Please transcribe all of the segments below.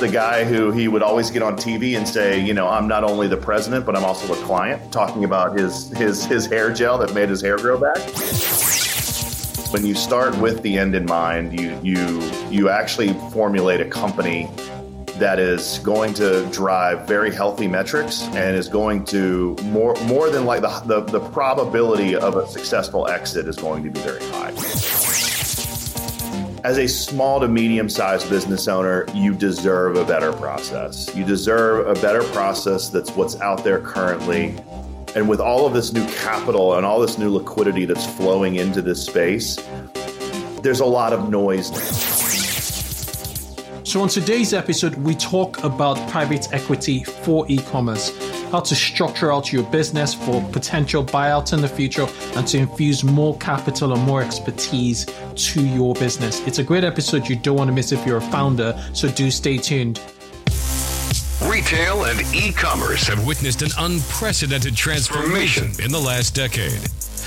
the guy who he would always get on TV and say, you know, I'm not only the president, but I'm also a client, talking about his his his hair gel that made his hair grow back. When you start with the end in mind, you you you actually formulate a company that is going to drive very healthy metrics and is going to more more than like the, the, the probability of a successful exit is going to be very high. As a small to medium sized business owner, you deserve a better process. You deserve a better process that's what's out there currently. And with all of this new capital and all this new liquidity that's flowing into this space, there's a lot of noise. So, on today's episode, we talk about private equity for e commerce, how to structure out your business for potential buyouts in the future, and to infuse more capital and more expertise to your business. It's a great episode you don't want to miss if you're a founder, so do stay tuned. Retail and e commerce have witnessed an unprecedented transformation in the last decade.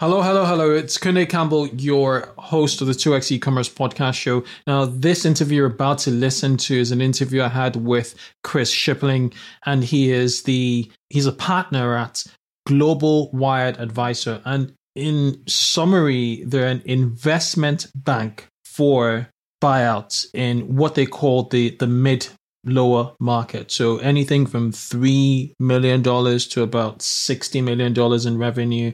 Hello, hello, hello. It's Kunle Campbell, your host of the 2x e-commerce podcast show. Now, this interview you're about to listen to is an interview I had with Chris Shipling, and he is the he's a partner at Global Wired Advisor. And in summary, they're an investment bank for buyouts in what they call the the mid lower market. So anything from three million dollars to about sixty million dollars in revenue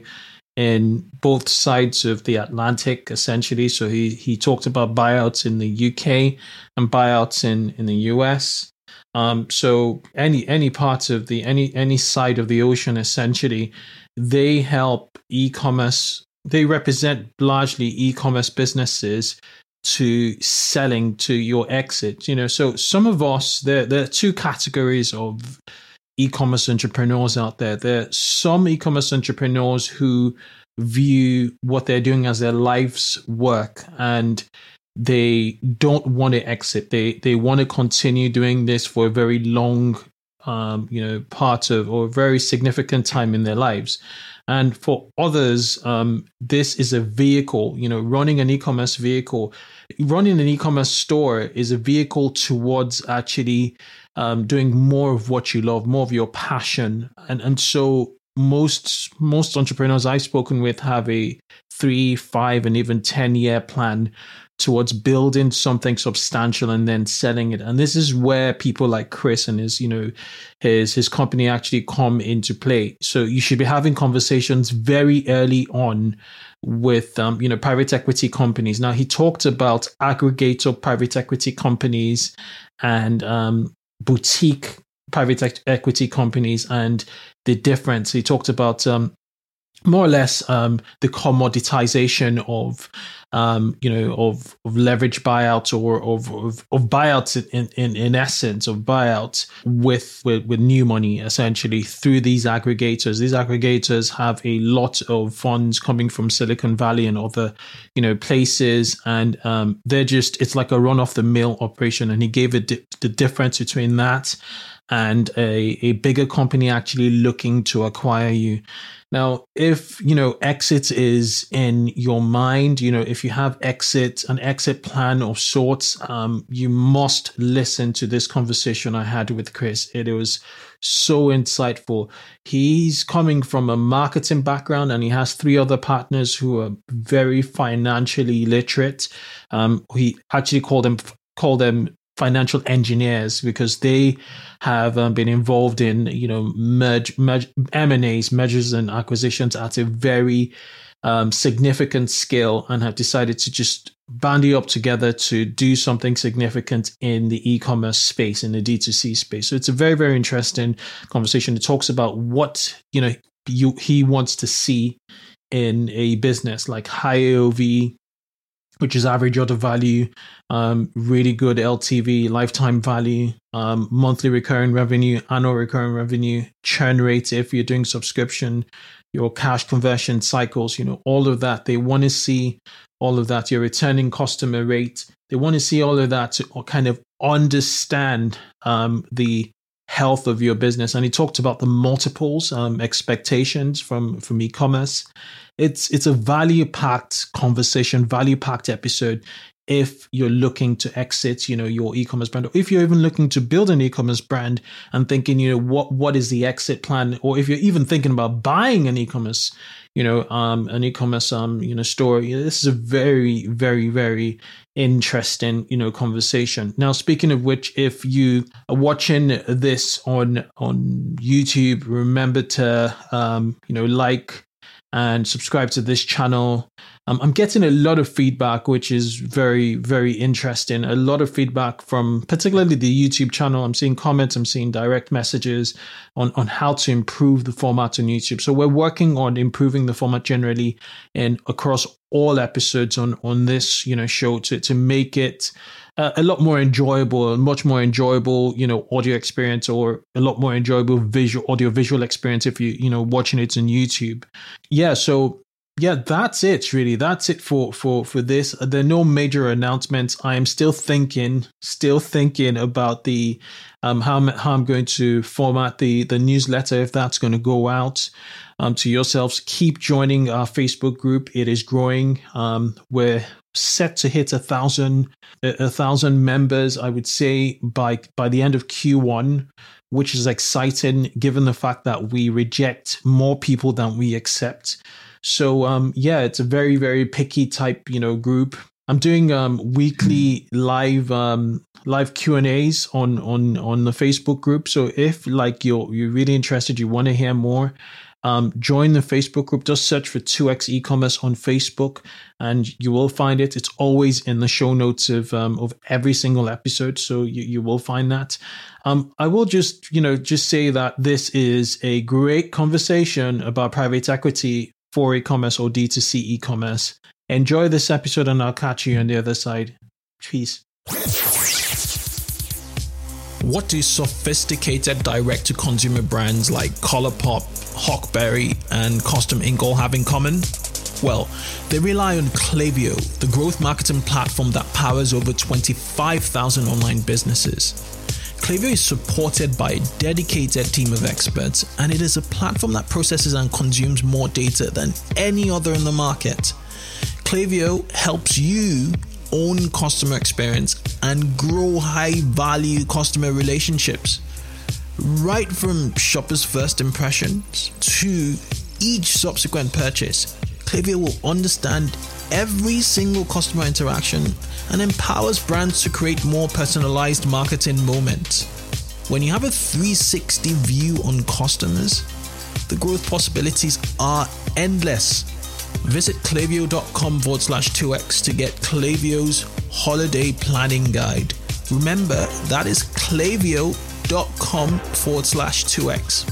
in both sides of the Atlantic, essentially. So he he talked about buyouts in the UK and buyouts in in the US. Um, so any any parts of the any any side of the ocean, essentially, they help e-commerce. They represent largely e-commerce businesses to selling to your exit. You know, so some of us there there are two categories of e-commerce entrepreneurs out there. There are some e-commerce entrepreneurs who view what they're doing as their life's work and they don't want to exit. They they want to continue doing this for a very long um, you know, part of or very significant time in their lives. And for others, um, this is a vehicle, you know, running an e-commerce vehicle, running an e-commerce store is a vehicle towards actually um, doing more of what you love, more of your passion. And, and so most, most entrepreneurs I've spoken with have a three, five, and even 10 year plan towards building something substantial and then selling it. And this is where people like Chris and his, you know, his his company actually come into play. So you should be having conversations very early on with um, you know private equity companies. Now he talked about aggregator private equity companies and um, boutique private equity companies and the difference. He talked about um, more or less um, the commoditization of um, you know, of, of leverage buyouts or of, of, of buyouts in, in, in essence of buyouts with, with, with new money essentially through these aggregators. These aggregators have a lot of funds coming from Silicon Valley and other, you know, places. And um, they're just, it's like a run off the mill operation. And he gave it di- the difference between that and a, a bigger company actually looking to acquire you. Now, if you know exit is in your mind, you know if you have exit an exit plan of sorts, um, you must listen to this conversation I had with Chris. It was so insightful. He's coming from a marketing background, and he has three other partners who are very financially literate. Um, he actually called them call them financial engineers because they have um, been involved in you know merge, merge M&As mergers and acquisitions at a very um, significant scale and have decided to just bandy up together to do something significant in the e-commerce space in the D2C space. So it's a very very interesting conversation. It talks about what you know you he wants to see in a business like high AOV which is average order value, um, really good LTV, lifetime value, um, monthly recurring revenue, annual recurring revenue, churn rate if you're doing subscription, your cash conversion cycles, you know, all of that. They want to see all of that, your returning customer rate. They want to see all of that to kind of understand um, the health of your business. And he talked about the multiples, um, expectations from from e-commerce it's it's a value packed conversation, value packed episode. If you're looking to exit, you know, your e-commerce brand, or if you're even looking to build an e-commerce brand and thinking, you know, what what is the exit plan, or if you're even thinking about buying an e-commerce, you know, um, an e-commerce um, you know, store, this is a very, very, very interesting, you know, conversation. Now, speaking of which, if you are watching this on on YouTube, remember to um, you know, like and subscribe to this channel. Um, I'm getting a lot of feedback, which is very, very interesting. A lot of feedback from particularly the YouTube channel. I'm seeing comments, I'm seeing direct messages on, on how to improve the format on YouTube. So we're working on improving the format generally and across all episodes on, on this, you know, show to, to make it uh, a lot more enjoyable, much more enjoyable, you know, audio experience or a lot more enjoyable visual audio visual experience if you, you know, watching it on YouTube. Yeah, so yeah, that's it really. That's it for for for this. There are no major announcements. I am still thinking, still thinking about the um how I'm, how I'm going to format the the newsletter if that's going to go out um to yourselves. Keep joining our Facebook group. It is growing. Um, we're set to hit a thousand a thousand members i would say by by the end of q1 which is exciting given the fact that we reject more people than we accept so um yeah it's a very very picky type you know group i'm doing um weekly live um live q and a's on on on the facebook group so if like you're you're really interested you want to hear more um, join the Facebook group. Just search for 2x e-commerce on Facebook and you will find it. It's always in the show notes of, um, of every single episode. So you, you will find that. Um, I will just, you know, just say that this is a great conversation about private equity for e-commerce or D2C e-commerce. Enjoy this episode and I'll catch you on the other side. Peace. What do sophisticated direct to consumer brands like Colourpop, Huckberry, and Custom Ink all have in common? Well, they rely on Klaviyo, the growth marketing platform that powers over 25,000 online businesses. Klaviyo is supported by a dedicated team of experts, and it is a platform that processes and consumes more data than any other in the market. Klaviyo helps you own customer experience and grow high value customer relationships. Right from shoppers' first impressions to each subsequent purchase, Klaviyo will understand every single customer interaction and empowers brands to create more personalized marketing moments. When you have a 360 view on customers, the growth possibilities are endless. Visit klaviyo.com forward slash 2x to get Klaviyo's holiday planning guide. Remember, that is klaviyo.com forward slash 2x.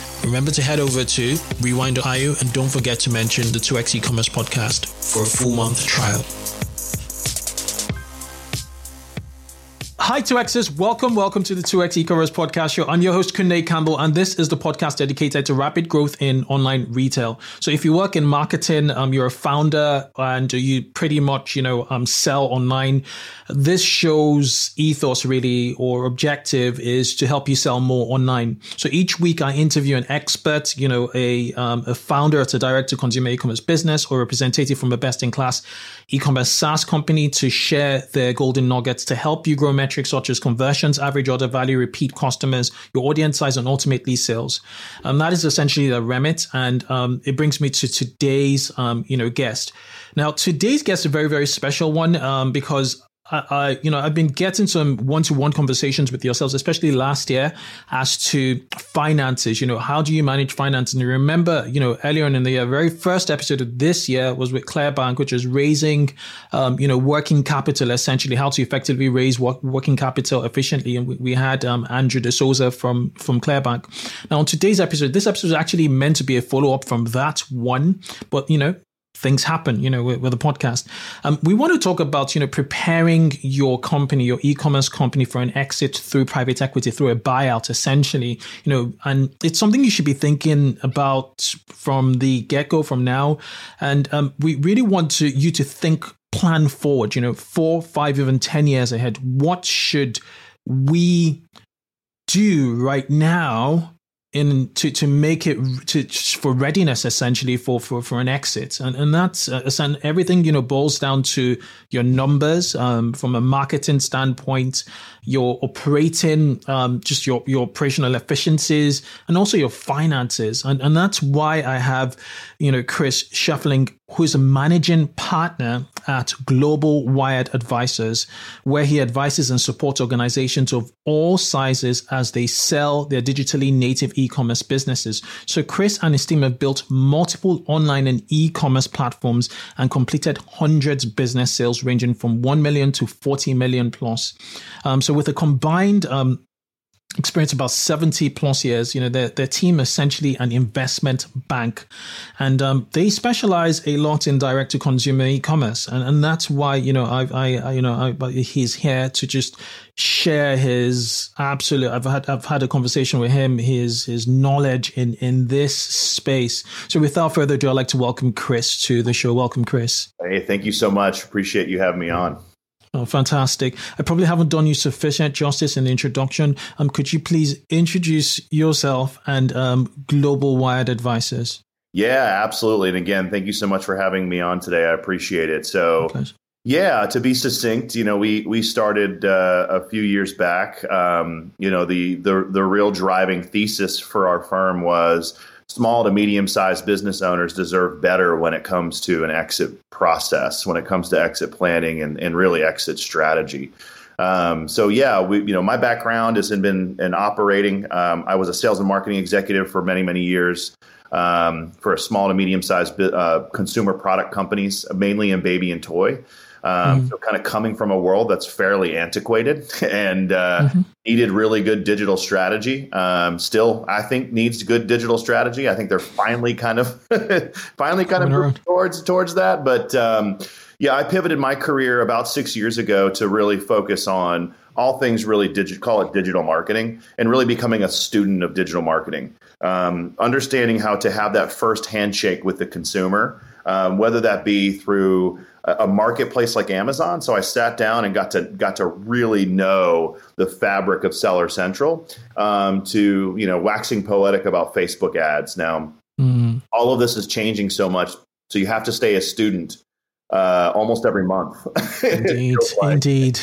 Remember to head over to rewind.io and don't forget to mention the 2x e-commerce podcast for a full month trial. Hi, 2Xers. Welcome, welcome to the 2X e-commerce podcast show. I'm your host, Kunle Campbell, and this is the podcast dedicated to rapid growth in online retail. So if you work in marketing, um, you're a founder and you pretty much, you know, um, sell online, this show's ethos really or objective is to help you sell more online. So each week I interview an expert, you know, a, um, a founder at a direct to consumer e-commerce business or representative from a best in class e-commerce SaaS company to share their golden nuggets to help you grow metrics such as conversions, average order value, repeat customers, your audience size, and ultimately sales. Um, that is essentially the remit, and um, it brings me to today's um, you know guest. Now, today's guest is a very very special one um, because I, you know, I've been getting some one-to-one conversations with yourselves, especially last year, as to finances. You know, how do you manage finance? And remember, you know, earlier in the year, very first episode of this year was with Clearbanc, which is raising, um, you know, working capital essentially, how to effectively raise work, working capital efficiently. And we, we had um, Andrew D'Souza from from Clearbanc. Now, on today's episode, this episode is actually meant to be a follow-up from that one, but you know, things happen, you know, with, with the podcast. Um, we want to talk about, you know, preparing your company, your e-commerce company for an exit through private equity, through a buyout, essentially, you know, and it's something you should be thinking about from the get-go, from now. And um, we really want to you to think, plan forward, you know, four, five, even 10 years ahead. What should we do right now in to to make it to for readiness essentially for for for an exit. And and that's uh, and everything you know boils down to your numbers um, from a marketing standpoint your operating um, just your your operational efficiencies and also your finances. And and that's why I have you know Chris Shuffling who is a managing partner at Global Wired Advisors, where he advises and supports organizations of all sizes as they sell their digitally native e commerce businesses. So, Chris and his team have built multiple online and e commerce platforms and completed hundreds business sales ranging from 1 million to 40 million plus. Um, so, with a combined um, experience about 70 plus years you know their, their team essentially an investment bank. And um, they specialize a lot in direct to consumer e-commerce. And, and that's why you know I, I, I you know I, he's here to just share his absolute I've had I've had a conversation with him his his knowledge in in this space. So without further ado I'd like to welcome Chris to the show. Welcome Chris. Hey thank you so much. Appreciate you having me on Oh, fantastic. I probably haven't done you sufficient justice in the introduction. Um, could you please introduce yourself and um, Global Wired Advisors? Yeah, absolutely. And again, thank you so much for having me on today. I appreciate it. So, yeah, to be succinct, you know, we we started uh, a few years back. Um, you know, the the the real driving thesis for our firm was small to medium sized business owners deserve better when it comes to an exit process, when it comes to exit planning and, and really exit strategy. Um, so yeah, we, you know, my background has been in operating. Um, I was a sales and marketing executive for many, many years um, for a small to medium sized uh, consumer product companies, mainly in baby and toy. Um, mm-hmm. So, kind of coming from a world that's fairly antiquated and uh, mm-hmm. needed really good digital strategy. Um, still, I think needs good digital strategy. I think they're finally kind of finally kind of moving towards towards that. But um, yeah, I pivoted my career about six years ago to really focus on all things really digital, call it digital marketing, and really becoming a student of digital marketing. Um, understanding how to have that first handshake with the consumer, um, whether that be through a, a marketplace like Amazon. So I sat down and got to got to really know the fabric of Seller Central. Um, to you know, waxing poetic about Facebook ads. Now, mm. all of this is changing so much, so you have to stay a student uh, almost every month. Indeed, like. indeed.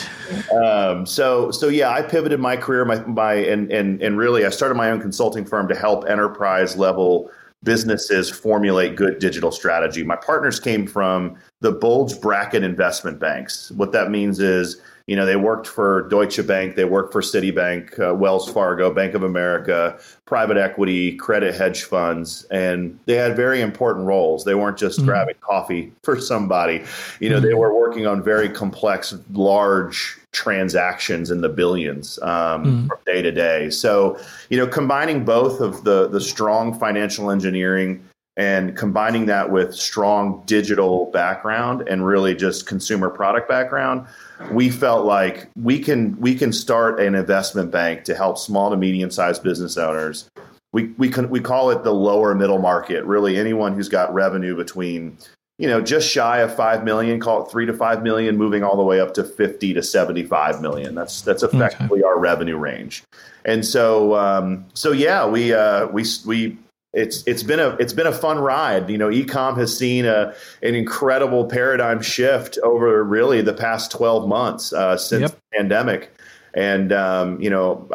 Um, so, so yeah, I pivoted my career, my, my, and and and really, I started my own consulting firm to help enterprise level businesses formulate good digital strategy. My partners came from the bulge bracket investment banks. What that means is you know, they worked for Deutsche Bank, they worked for Citibank, uh, Wells Fargo, Bank of America, private equity, credit hedge funds, and they had very important roles. They weren't just mm-hmm. grabbing coffee for somebody. You know, mm-hmm. they were working on very complex, large transactions in the billions um, mm-hmm. from day to day. So, you know, combining both of the the strong financial engineering and combining that with strong digital background and really just consumer product background we felt like we can we can start an investment bank to help small to medium sized business owners. We we can we call it the lower middle market. Really, anyone who's got revenue between you know just shy of five million, call it three to five million, moving all the way up to fifty to seventy five million. That's that's effectively okay. our revenue range. And so um, so yeah, we uh, we we it's it's been a it's been a fun ride. You know, ecom has seen a an incredible paradigm shift over really the past twelve months uh, since yep. the pandemic. And um, you know,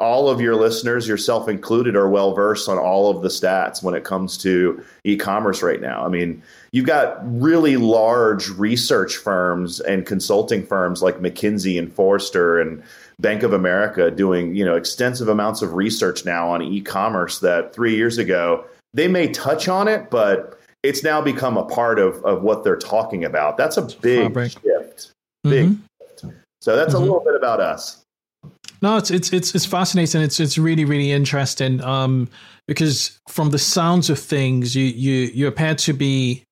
all of your listeners, yourself included, are well versed on all of the stats when it comes to e-commerce right now. I mean, you've got really large research firms and consulting firms like McKinsey and Forrester and Bank of America doing you know extensive amounts of research now on e-commerce that three years ago they may touch on it, but it's now become a part of of what they're talking about. That's a big shift. Big. Mm-hmm. So that's mm-hmm. a little bit about us. No, it's it's it's it's fascinating. It's it's really really interesting. Um, because from the sounds of things, you you you appear to be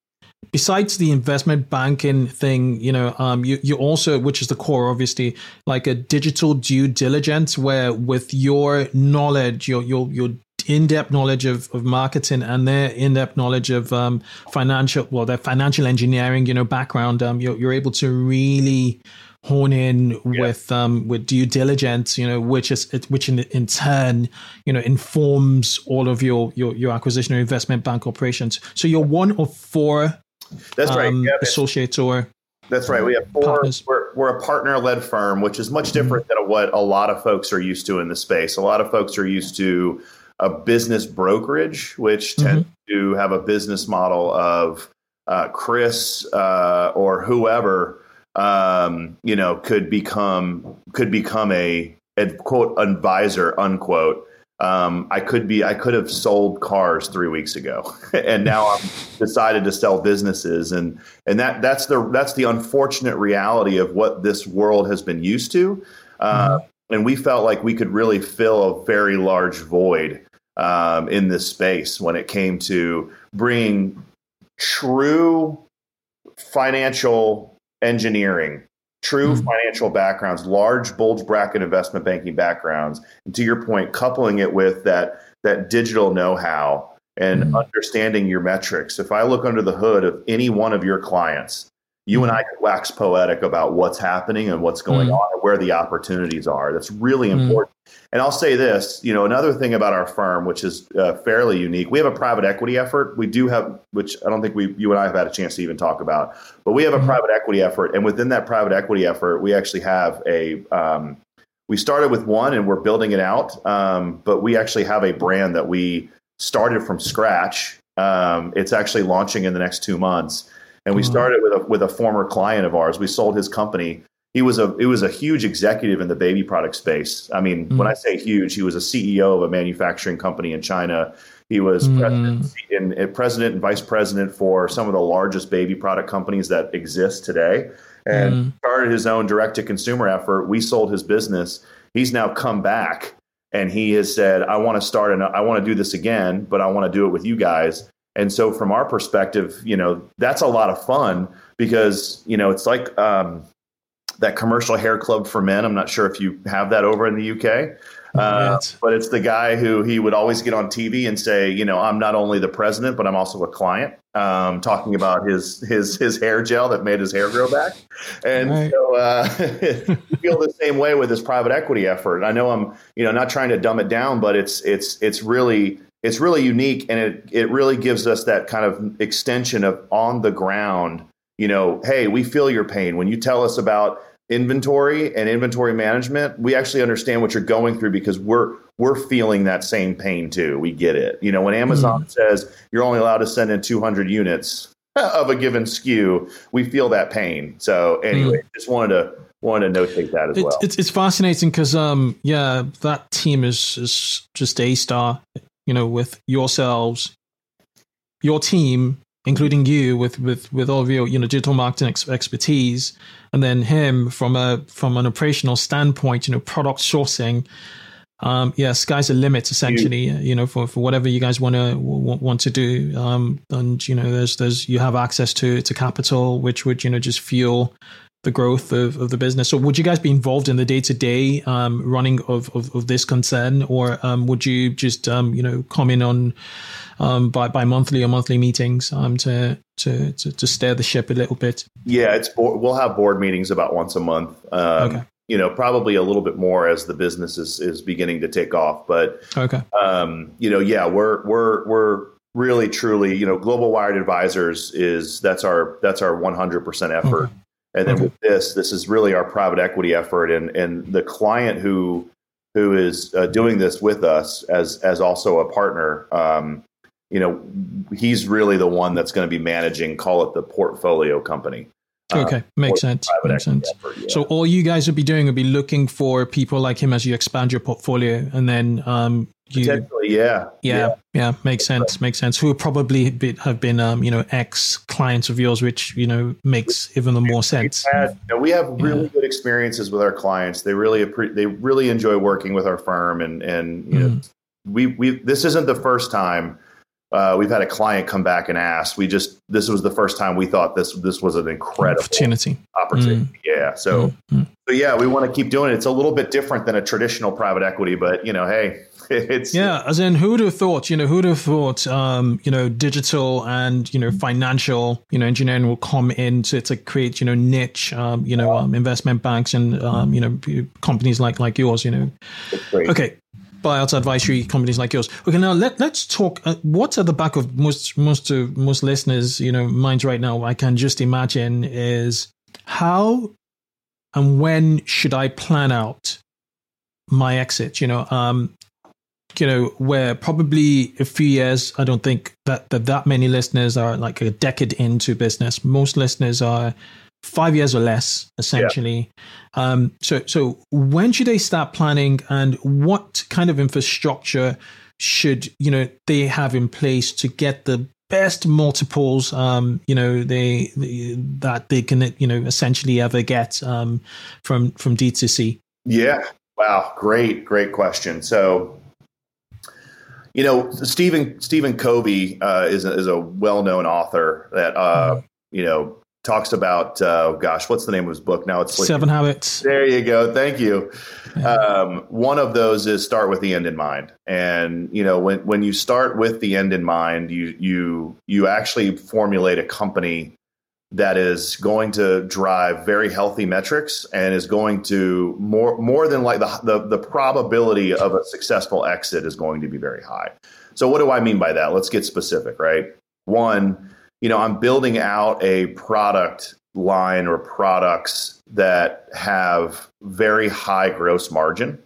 besides the investment banking thing, you know, um, you, you also, which is the core, obviously, like a digital due diligence, where with your knowledge, your your your in-depth knowledge of, of marketing and their in-depth knowledge of um, financial, well, their financial engineering, you know, background, um, you're you're able to really hone in yeah. with um with due diligence you know which is which in, in turn you know informs all of your your your acquisition or investment bank operations so you're one of four that's um, right. Yep. Associates or that's right. We have four. We're, we're a partner led firm, which is much different mm-hmm. than what a lot of folks are used to in the space. A lot of folks are used to a business brokerage, which mm-hmm. tends to have a business model of uh, Chris uh, or whoever um, you know could become could become a, a quote advisor unquote. Um, I could be I could have sold cars three weeks ago, and now I'm decided to sell businesses, and and that that's the that's the unfortunate reality of what this world has been used to, uh, mm-hmm. and we felt like we could really fill a very large void um, in this space when it came to bringing true financial engineering true mm-hmm. financial backgrounds, large bulge bracket investment banking backgrounds, and to your point, coupling it with that that digital know-how and mm-hmm. understanding your metrics. If I look under the hood of any one of your clients, you and I could wax poetic about what's happening and what's going mm. on and where the opportunities are. That's really mm. important. And I'll say this, you know, another thing about our firm, which is uh, fairly unique, we have a private equity effort. We do have, which I don't think we, you and I have had a chance to even talk about, but we have a mm. private equity effort, and within that private equity effort, we actually have a. Um, we started with one, and we're building it out, um, but we actually have a brand that we started from scratch. Um, it's actually launching in the next two months and we mm-hmm. started with a with a former client of ours. We sold his company. He was a it was a huge executive in the baby product space. I mean, mm-hmm. when I say huge, he was a CEO of a manufacturing company in China. He was mm. president, and, and president and vice president for some of the largest baby product companies that exist today, and mm. started his own direct to consumer effort. We sold his business. He's now come back and he has said, "I want to start and I want to do this again, but I want to do it with you guys." And so, from our perspective, you know, that's a lot of fun because you know it's like um, that commercial hair club for men. I'm not sure if you have that over in the UK. Uh, but it's the guy who he would always get on TV and say, you know, I'm not only the president, but I'm also a client. Um, talking about his his his hair gel that made his hair grow back, and right. so uh, feel the same way with his private equity effort. I know I'm, you know, not trying to dumb it down, but it's it's it's really it's really unique, and it it really gives us that kind of extension of on the ground. You know, hey, we feel your pain when you tell us about inventory and inventory management, we actually understand what you're going through because we're we're feeling that same pain too. We get it. You know, when Amazon mm-hmm. says you're only allowed to send in 200 units of a given SKU, we feel that pain. So anyway, mm-hmm. just wanted to wanted to notate that as it's, well. It's, it's fascinating because um yeah, that team is is just a star. You know, with yourselves, your team, including you with with with all of your you know digital marketing ex- expertise and then him from a from an operational standpoint you know product sourcing um yeah sky's the limit essentially you, you know for, for whatever you guys want to w- want to do. Um and you know there's there's you have access to to capital which would you know just fuel the growth of, of the business. So would you guys be involved in the day to day running of, of, of, this concern or um, would you just, um, you know, come in on um, by by monthly or monthly meetings um, to, to to to steer the ship a little bit. Yeah, it's we'll have board meetings about once a month. Um, okay. You know, probably a little bit more as the business is is beginning to take off. But okay. Um, you know, yeah, we're we're we're really truly you know global wired advisors is that's our that's our 100% effort. Okay. And then with this, this is really our private equity effort, and and the client who who is uh, doing this with us as as also a partner. Um, you know, he's really the one that's going to be managing, call it the portfolio company. Okay, uh, makes sense. Makes sense. Effort, yeah. So all you guys would be doing would be looking for people like him as you expand your portfolio, and then um, you, Potentially, yeah. yeah, yeah, yeah, makes sense. Makes sense. Who would probably be, have been, um, you know, ex clients of yours, which you know makes even more sense. Had, you know, we have really yeah. good experiences with our clients. They really they really enjoy working with our firm, and and you mm. know, we we this isn't the first time uh, we've had a client come back and ask. We just this was the first time we thought this this was an incredible opportunity. Opportunity, mm. yeah. So, mm. so yeah, we want to keep doing it. It's a little bit different than a traditional private equity, but you know, hey, it's yeah. As in, who would have thought? You know, who would have thought? Um, you know, digital and you know, financial, you know, engineering will come in to, to create you know niche, um, you know, um, investment banks and um, you know, companies like like yours. You know, okay buyout advisory companies like yours. Okay, now let let's talk. Uh, what's at the back of most most of most listeners, you know, minds right now? I can just imagine is how and when should I plan out my exit? You know, um, you know, where probably a few years. I don't think that that that many listeners are like a decade into business. Most listeners are five years or less, essentially. Yeah. Um, so, so when should they start planning, and what kind of infrastructure should you know they have in place to get the best multiples? Um, you know, they, they, that they can you know essentially ever get um, from from D to C. Yeah. Wow. Great. Great question. So. You know, Stephen Stephen Covey uh, is a, is a well known author that uh, mm-hmm. you know talks about uh, gosh what's the name of his book now? It's like, seven habits. There you go. Thank you. Yeah. um, one of those is start with the end in mind. And you know when, when you start with the end in mind you you you actually formulate a company that is going to drive very healthy metrics and is going to more more than like the, the the probability of a successful exit is going to be very high. So what do i mean by that? Let's get specific right? One you know, I'm building out a product line or products that have very high gross margin.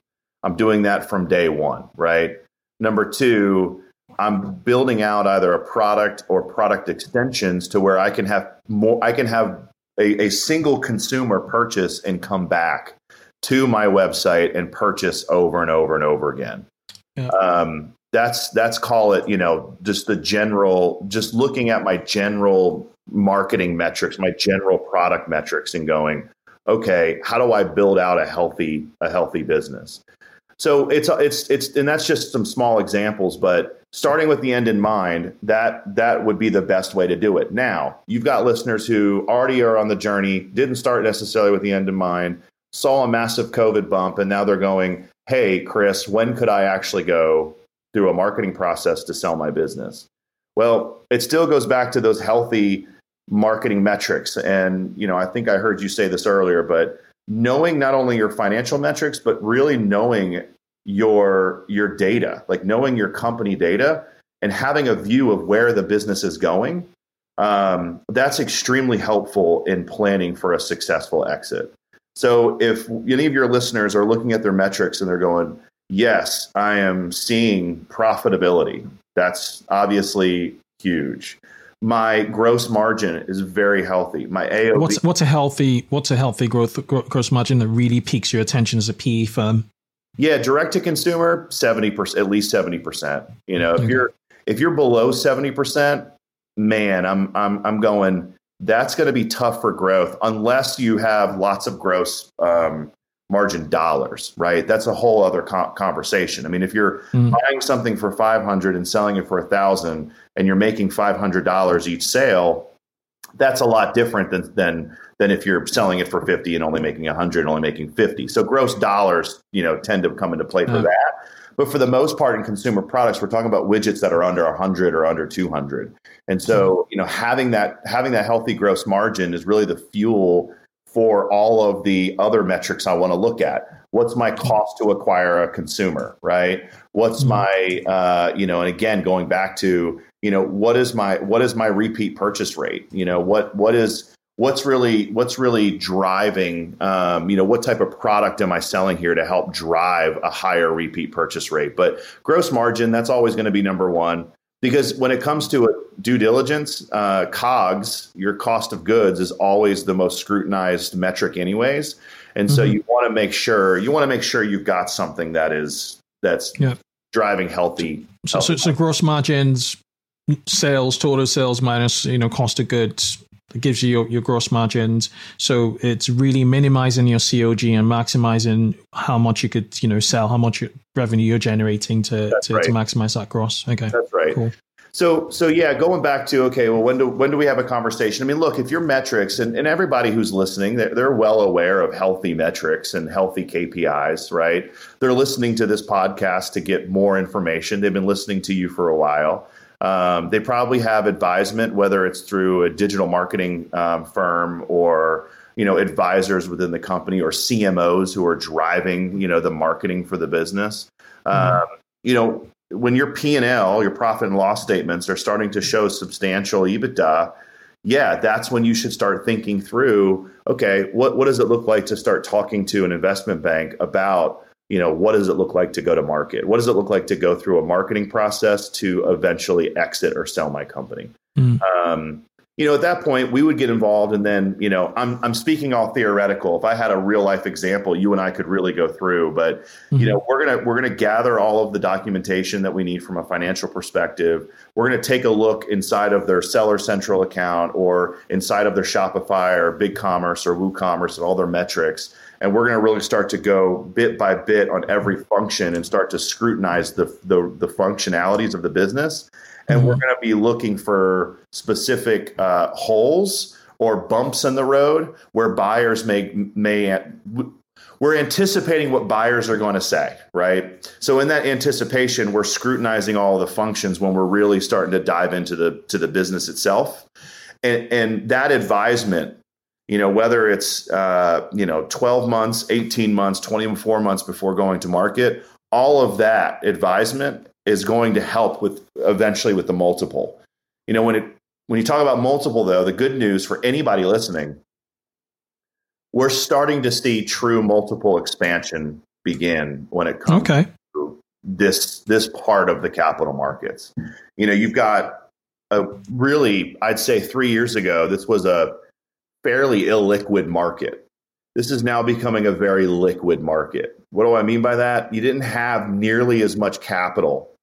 I'm doing that from day one, right? Number two, I'm building out either a product or product extensions to where I can have more, I can have a, a single consumer purchase and come back to my website and purchase over and over and over again. Yeah. Um, that's that's call it you know just the general just looking at my general marketing metrics my general product metrics and going okay how do i build out a healthy a healthy business? So it's it's it's and that's just some small examples but starting with the end in mind that that would be the best way to do it. Now you've got listeners who already are on the journey didn't start necessarily with the end in mind saw a massive covid bump and now they're going hey chris when could i actually go through a marketing process to sell my business. Well, it still goes back to those healthy marketing metrics. And, you know, I think I heard you say this earlier, but knowing not only your financial metrics, but really knowing your your data, like knowing your company data and having a view of where the business is going, um, that's extremely helpful in planning for a successful exit. So if any of your listeners are looking at their metrics and they're going, yes, I am seeing profitability. That's obviously huge. My gross margin is very healthy. My AOV. What's what's a healthy what's a healthy growth gross margin that really piques your attention as a PE firm? Yeah, direct to consumer, seventy percent, at least seventy percent. You know, if you're if you're below seventy percent, man, I'm I'm I'm going. That's going to be tough for growth unless you have lots of gross um, margin dollars, right? That's a whole other co- conversation. I mean, if you're mm. buying something for 500 and selling it for a thousand and you're making $500 each sale, that's a lot different than, than, than if you're selling it for 50 and only making 100 and only making 50. So gross dollars, you know, tend to come into play for mm. that. But for the most part in consumer products, we're talking about widgets that are under 100 or under 200. And so, you know, having that having that healthy gross margin is really the fuel for all of the other metrics I want to look at. What's my cost to acquire a consumer, right? What's mm-hmm. my, uh, you know, and again, going back to, you know, what is my what is my repeat purchase rate? You know, what what is what's really what's really driving um, you know what type of product am i selling here to help drive a higher repeat purchase rate but gross margin that's always going to be number one because when it comes to due diligence, uh, COGS, your cost of goods, is always the most scrutinized metric, anyways. And so mm-hmm. you want to make sure you want to make sure you've got something that is that's driving healthy. So, healthy so, so gross margins, sales, total sales minus you know cost of goods it gives you your, your gross margins. So it's really minimizing your COG and maximizing how much you could, you know, sell, how much revenue you're generating to, to, right. to, maximize that gross. Okay. That's right. Cool. So, so yeah, going back to okay, well, when do when do we have a conversation? I mean, look, if your metrics and, and everybody who's listening, they're, they're well aware of healthy metrics and healthy KPIs, right? They're listening to this podcast to get more information. They've been listening to you for a while. Um, they probably have advisement, whether it's through a digital marketing um, firm or you know advisors within the company or CMOs who are driving you know the marketing for the business. Mm-hmm. Um, you know when your P and L, your profit and loss statements are starting to show substantial EBITDA. Yeah, that's when you should start thinking through. Okay, what what does it look like to start talking to an investment bank about you know what does it look like to go to market? What does it look like to go through a marketing process to eventually exit or sell my company? Mm. um, you know at that point we would get involved and then you know I'm, I'm speaking all theoretical. If i had a real life example you and i could really go through but mm-hmm. you know we're gonna we're gonna gather all of the documentation that we need from a financial perspective. We're gonna take a look inside of their seller central account or inside of their shopify or BigCommerce or woocommerce and all their metrics and we're going to really start to go bit by bit on every function and start to scrutinize the the, the functionalities of the business and mm-hmm. we're going to be looking for specific uh, holes or bumps in the road where buyers may may we're anticipating what buyers are going to say, right? So in that anticipation, we're scrutinizing all the functions when we're really starting to dive into the to the business itself. And, and that advisement you know whether it's uh, you know 12 months 18 months 24 months before going to market all of that advisement is going to help with eventually with the multiple you know when it when you talk about multiple though the good news for anybody listening we're starting to see true multiple expansion begin when it comes okay. to this this part of the capital markets you know you've got a really i'd say 3 years ago this was a fairly illiquid market. This is now becoming a very liquid market. What do I mean by that? You didn't have nearly as much capital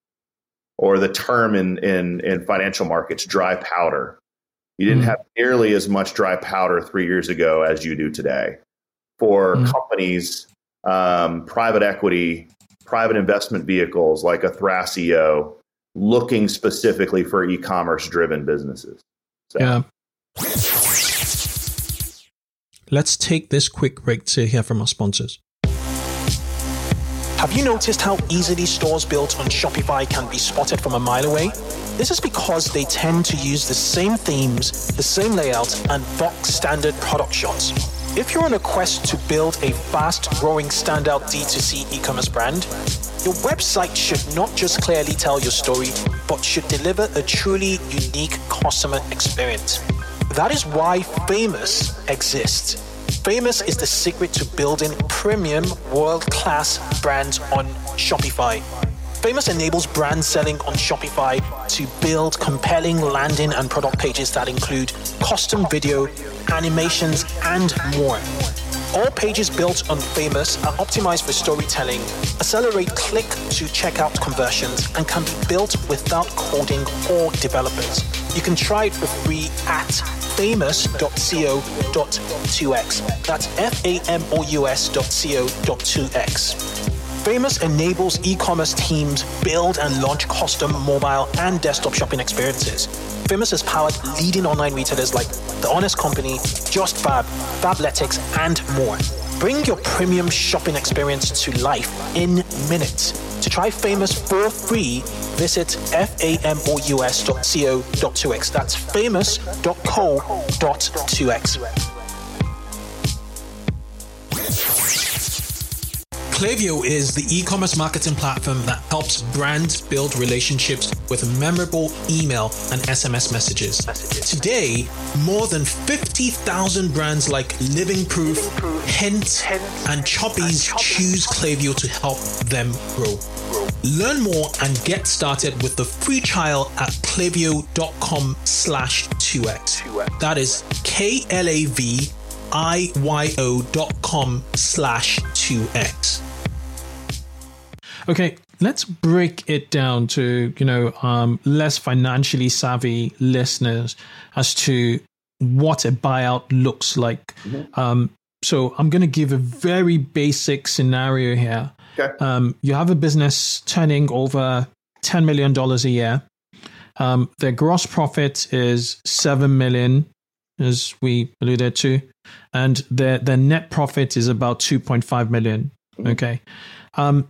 or the term in, in, in financial markets, dry powder. You didn't mm. have nearly as much dry powder three years ago as you do today. For mm. companies, um, private equity, private investment vehicles like a Thrasio, looking specifically for e-commerce driven businesses. So. Yeah. Let's take this quick break to hear from our sponsors. Have you noticed how easily stores built on Shopify can be spotted from a mile away? This is because they tend to use the same themes, the same layout, and box standard product shots. If you're on a quest to build a fast growing standout D2C e commerce brand, your website should not just clearly tell your story, but should deliver a truly unique customer experience. That is why Famous exists. Famous is the secret to building premium, world class brands on Shopify. Famous enables brand selling on Shopify to build compelling landing and product pages that include custom video, animations, and more. All pages built on Famous are optimized for storytelling, accelerate click to checkout conversions, and can be built without coding or developers. You can try it for free at famous.co.2x. That's F A M O U S.co.2x. Famous enables e-commerce teams build and launch custom mobile and desktop shopping experiences. Famous has powered leading online retailers like The Honest Company, Just Fab, Fabletics, and more. Bring your premium shopping experience to life in minutes. To try Famous for free, visit famous.co.2x. That's famous.co.2x. Klaviyo is the e-commerce marketing platform that helps brands build relationships with memorable email and SMS messages. Today, more than 50,000 brands like Living Proof, Hint, and Chubbies choose Klaviyo to help them grow. Learn more and get started with the free trial at klaviyo.com slash 2x. That is K-L-A-V I-Y-O dot com slash 2x. Okay, let's break it down to you know um, less financially savvy listeners as to what a buyout looks like. Mm-hmm. Um, so I'm going to give a very basic scenario here. Okay. Um, you have a business turning over ten million dollars a year. Um, their gross profit is seven million, as we alluded to, and their their net profit is about two point five million. Mm-hmm. Okay. Um,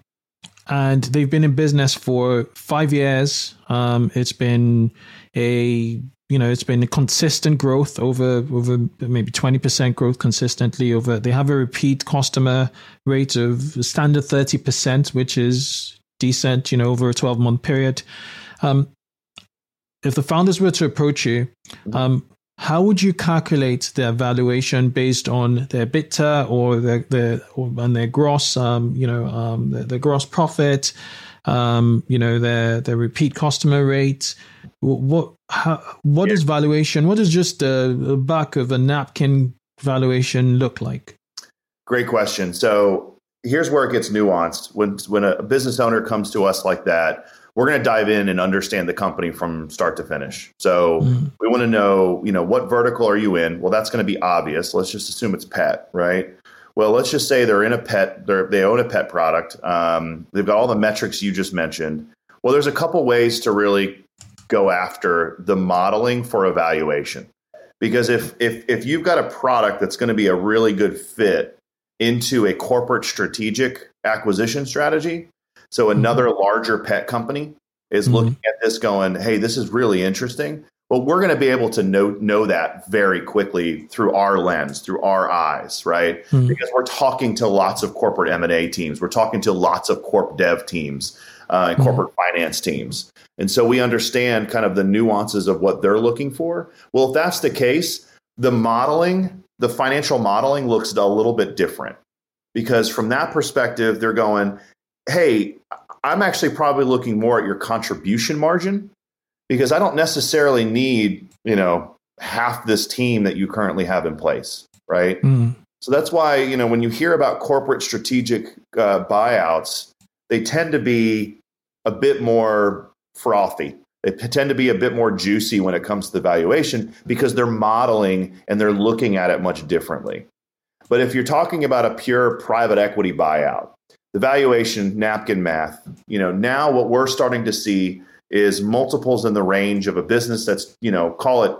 and they've been in business for five years. Um, it's been a you know it's been a consistent growth over over maybe 20% growth consistently over they have a repeat customer rate of standard 30% which is decent you know over a 12 month period um, if the founders were to approach you um, how would you calculate their valuation based on their EBITDA or their, their or on their gross, um, you know, um, their, their, gross profit, um, you know, their their repeat customer rate? What how, what yeah. is valuation? What does just a back of a napkin valuation look like? Great question. So here's where it gets nuanced. When when a business owner comes to us like that, we're going to dive in and understand the company from start to finish. So mm. we want to know, you know, what vertical are you in? Well, that's going to be obvious. Let's just assume it's pet, right? Well, let's just say they're in a pet, they they own a pet product. Um, they've got all the metrics you just mentioned. Well, there's a couple ways to really go after the modeling for evaluation. Because if if if you've got a product that's going to be a really good fit into a corporate strategic acquisition strategy, so mm-hmm. another mm-hmm. larger pet company is mm-hmm. looking at this going, hey, this is really interesting. Well, we're going to be able to know know that very quickly through our lens, through our eyes, right? Mm-hmm. Because we're talking to lots of corporate M and A teams, we're talking to lots of corp dev teams, uh, and mm-hmm. corporate finance teams, and so we understand kind of the nuances of what they're looking for. Well, if that's the case, the modeling, the financial modeling, looks a little bit different because from that perspective, they're going, hey, I'm actually probably looking more at your contribution margin because I don't necessarily need, you know, half this team that you currently have in place, right? Mm. So that's why, you know, when you hear about corporate strategic uh, buyouts, they tend to be a bit more frothy. They tend to be a bit more juicy when it comes to the valuation because they're modeling and they're looking at it much differently. But if you're talking about a pure private equity buyout, the valuation napkin math, you know, now what we're starting to see is multiples in the range of a business that's, you know, call it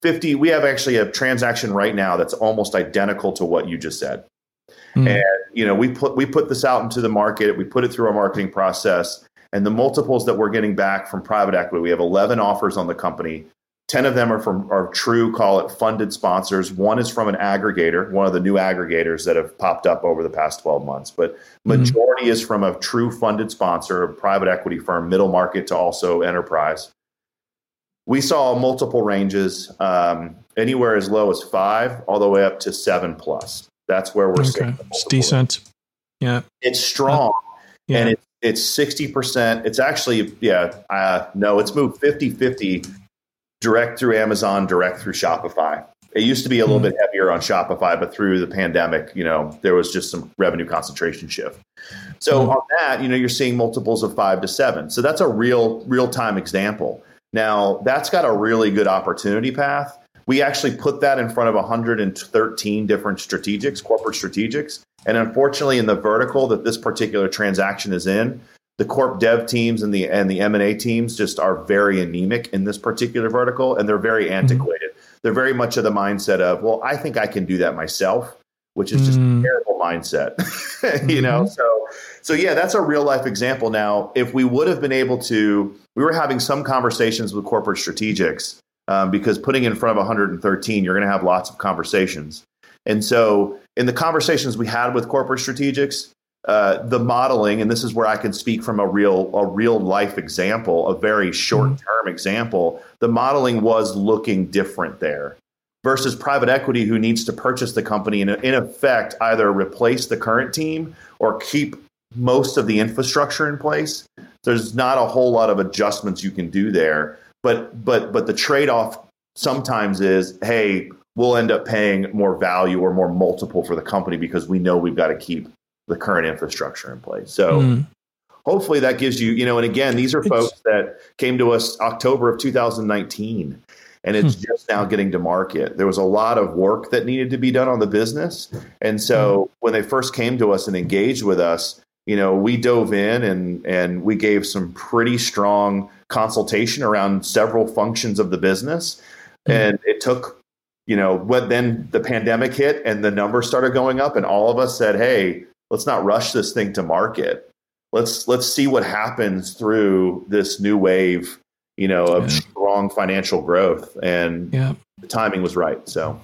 50. We have actually a transaction right now that's almost identical to what you just said. Mm. And you know, we put we put this out into the market, we put it through our marketing process, and the multiples that we're getting back from private equity, we have 11 offers on the company. 10 of them are from are true, call it funded sponsors. One is from an aggregator, one of the new aggregators that have popped up over the past 12 months. But hmm. majority mm-hmm. is from a true funded sponsor, a private equity firm, middle market to also enterprise. We saw multiple ranges, um, anywhere as low as five, all the way up to seven plus. That's where we're okay. seeing. It's decent. Yeah. It's strong. Uh, yeah. And it's it's 60%. It's actually, yeah, uh, no, it's moved 50 50 direct through Amazon, direct through Shopify. It used to be a little mm-hmm. bit heavier on Shopify, but through the pandemic, you know, there was just some revenue concentration shift. So mm-hmm. on that, you know, you're seeing multiples of five to seven. So that's a real, real time example. Now that's got a really good opportunity path we actually put that in front of 113 different strategics, corporate strategics. And unfortunately, in the vertical that this particular transaction is in, the corp dev teams and the and the M&A teams just are very anemic in this particular vertical and they're very mm-hmm. antiquated. Mm-hmm. They're very much of the mindset of, well, I think I can do that myself, which is just mm-hmm. a terrible mindset. you mm-hmm. know, so so yeah, that's a real life example now. If we would have been able to we were having some conversations with corporate strategics um, because putting in front of 113, you're going to have lots of conversations. And so, in the conversations we had with corporate strategics, uh, the modeling, and this is where I can speak from a real a real life example, a very short term mm-hmm. example. The modeling was looking different there versus private equity, who needs to purchase the company and in effect either replace the current team or keep most of the infrastructure in place. There's not a whole lot of adjustments you can do there. But but but the trade off sometimes is, hey, we'll end up paying more value or more multiple for the company because we know we've got to keep the current infrastructure in place. So mm. hopefully that gives you, you know, and again, these are it's, folks that came to us October of 2019 and it's hmm. just now getting to market. There was a lot of work that needed to be done on the business. And so hmm. when they first came to us and engaged with us, you know, we dove in and and we gave some pretty strong consultation around several functions of the business. Mm-hmm. And it took, you know, what then the pandemic hit and the numbers started going up, and all of us said, Hey, let's not rush this thing to market. Let's let's see what happens through this new wave, you know, of yeah. strong financial growth. And yeah. the timing was right. So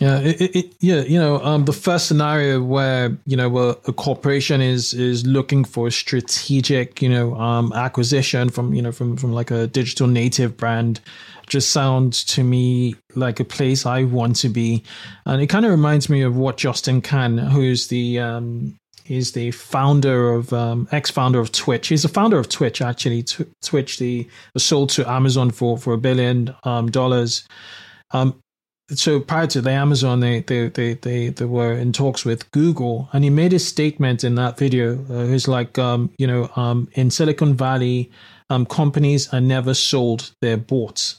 yeah, it, it, yeah, you know, um, the first scenario where you know a, a, corporation is is looking for a strategic, you know, um, acquisition from you know from from like a digital native brand, just sounds to me like a place I want to be, and it kind of reminds me of what Justin Kan, who's the um, is the founder of um, ex-founder of Twitch. He's the founder of Twitch actually. Twitch, the sold to Amazon for for a billion um, dollars. Um, so prior to the Amazon, they, they, they, they, they were in talks with Google, and he made a statement in that video. Uh, he's like, um, you know, um, in Silicon Valley, um, companies are never sold; they're bought.